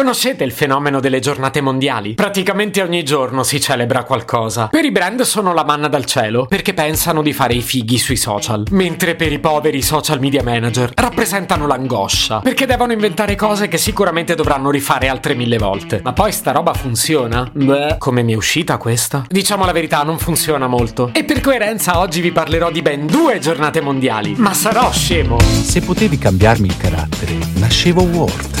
Conoscete il fenomeno delle giornate mondiali? Praticamente ogni giorno si celebra qualcosa. Per i brand sono la manna dal cielo, perché pensano di fare i fighi sui social. Mentre per i poveri social media manager rappresentano l'angoscia, perché devono inventare cose che sicuramente dovranno rifare altre mille volte. Ma poi sta roba funziona? Beh, come mi è uscita questa? Diciamo la verità, non funziona molto. E per coerenza oggi vi parlerò di ben due giornate mondiali. Ma sarò scemo! Se potevi cambiarmi il carattere, nascevo Ward.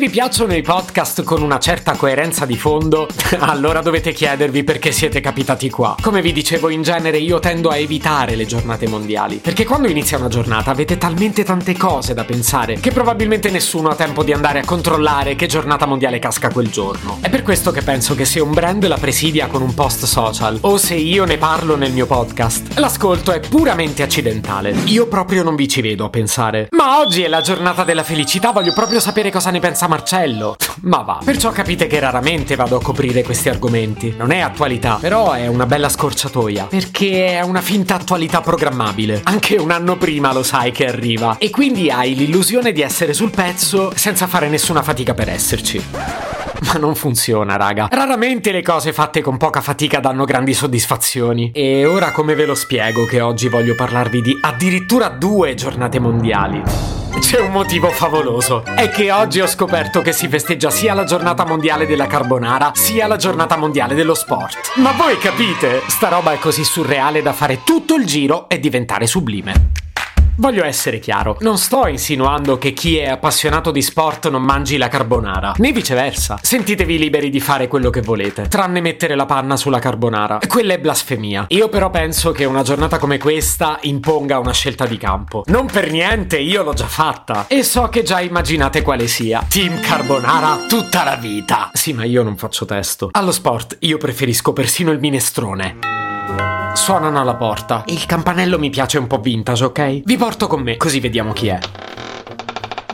Vi piacciono i podcast con una certa coerenza di fondo, allora dovete chiedervi perché siete capitati qua. Come vi dicevo, in genere io tendo a evitare le giornate mondiali, perché quando inizia una giornata avete talmente tante cose da pensare che probabilmente nessuno ha tempo di andare a controllare che giornata mondiale casca quel giorno. È per questo che penso che se un brand la presidia con un post social, o se io ne parlo nel mio podcast, l'ascolto è puramente accidentale. Io proprio non vi ci vedo a pensare. Ma oggi è la giornata della felicità, voglio proprio sapere cosa ne pensa Marcello. Ma va. Perciò capite che raramente vado a coprire questi argomenti. Non è attualità, però è una bella scorciatoia. Perché è una finta attualità programmabile. Anche un anno prima lo sai che arriva. E quindi hai l'illusione di essere sul pezzo senza fare nessuna fatica per esserci. Ma non funziona, raga. Raramente le cose fatte con poca fatica danno grandi soddisfazioni. E ora come ve lo spiego che oggi voglio parlarvi di addirittura due giornate mondiali? C'è un motivo favoloso. È che oggi ho scoperto che si festeggia sia la giornata mondiale della carbonara, sia la giornata mondiale dello sport. Ma voi capite? Sta roba è così surreale da fare tutto il giro e diventare sublime. Voglio essere chiaro, non sto insinuando che chi è appassionato di sport non mangi la carbonara, né viceversa. Sentitevi liberi di fare quello che volete, tranne mettere la panna sulla carbonara. Quella è blasfemia. Io però penso che una giornata come questa imponga una scelta di campo. Non per niente, io l'ho già fatta. E so che già immaginate quale sia. Team Carbonara tutta la vita. Sì, ma io non faccio testo. Allo sport io preferisco persino il minestrone. Suonano alla porta. Il campanello mi piace un po' vintage, ok? Vi porto con me, così vediamo chi è.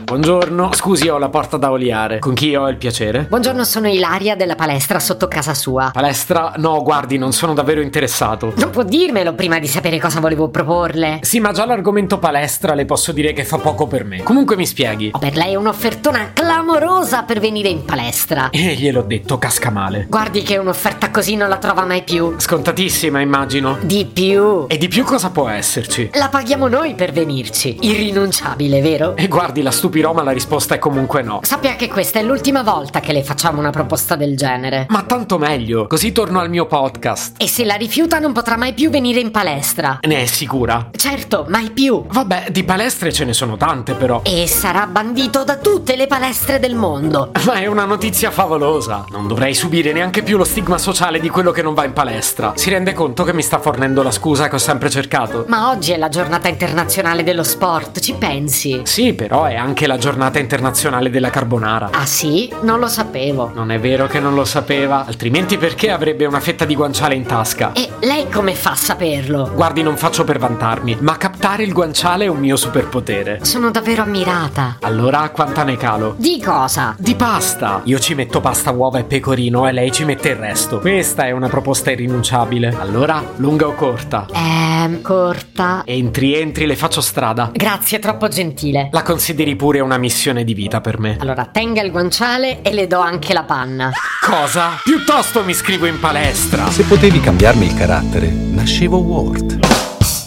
Buongiorno, scusi, ho la porta da oliare. Con chi ho il piacere? Buongiorno, sono Ilaria della palestra sotto casa sua. Palestra? No, guardi, non sono davvero interessato. Non può dirmelo prima di sapere cosa volevo proporle. Sì, ma già l'argomento palestra le posso dire che fa poco per me. Comunque mi spieghi. Ho per lei un'offertona clamorosa per venire in palestra. E gliel'ho detto, casca male. Guardi che un'offerta così non la trova mai più. Scontatissima, immagino. Di più. E di più cosa può esserci? La paghiamo noi per venirci. Irrinunciabile, vero? E guardi, la stupirò, ma la risposta è comunque no. Sappia che questa è l'ultima volta che le facciamo una proposta del genere. Ma tanto meglio, così torno al mio podcast. E se la rifiuta non potrà mai più venire in palestra. Ne è sicura? Certo, mai più. Vabbè, di palestre ce ne sono tante però. E sarà bandito da tutte le palestre del mondo. Ma è una notizia favolosa. Non dovrei subire neanche più lo stigma sociale di quello che non va in palestra. Si rende conto che mi sta fornendo la scusa che ho sempre cercato? Ma oggi è la giornata internazionale dello sport, ci pensi? Sì, però è anche la giornata internazionale della carbonara. Ah sì? Non lo sapevo. Non è vero che non lo sapeva, altrimenti perché avrebbe una fetta di guanciale in tasca? E lei come fa a saperlo? Guardi, non faccio per vantarmi, ma captare il guanciale è un mio superpotere. Sono davvero ammirata. Allora, quanta ne calo? Di cosa? Di pasta! Io ci metto pasta, uova e pecorino e lei ci mette il resto. Questa è una proposta irrinunciabile. Allora, lunga o corta? Ehm, corta. Entri, entri, le faccio strada. Grazie, troppo gentile. La consideri pure una missione di vita per me. Allora, tenga il guanciale e le do anche la panna. Cosa? Piuttosto mi iscrivo in palestra. Se potevi cambiarmi il carattere, nascevo Ward.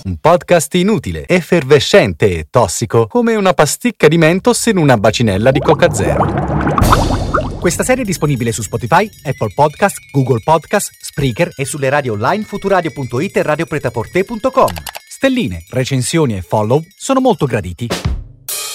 Un podcast inutile, effervescente e tossico, come una pasticca di mentos in una bacinella di Coca Zero. Questa serie è disponibile su Spotify, Apple Podcast, Google Podcast, Spreaker e sulle radio online futuradio.it e radiopretaporte.com. Stelline, recensioni e follow sono molto graditi.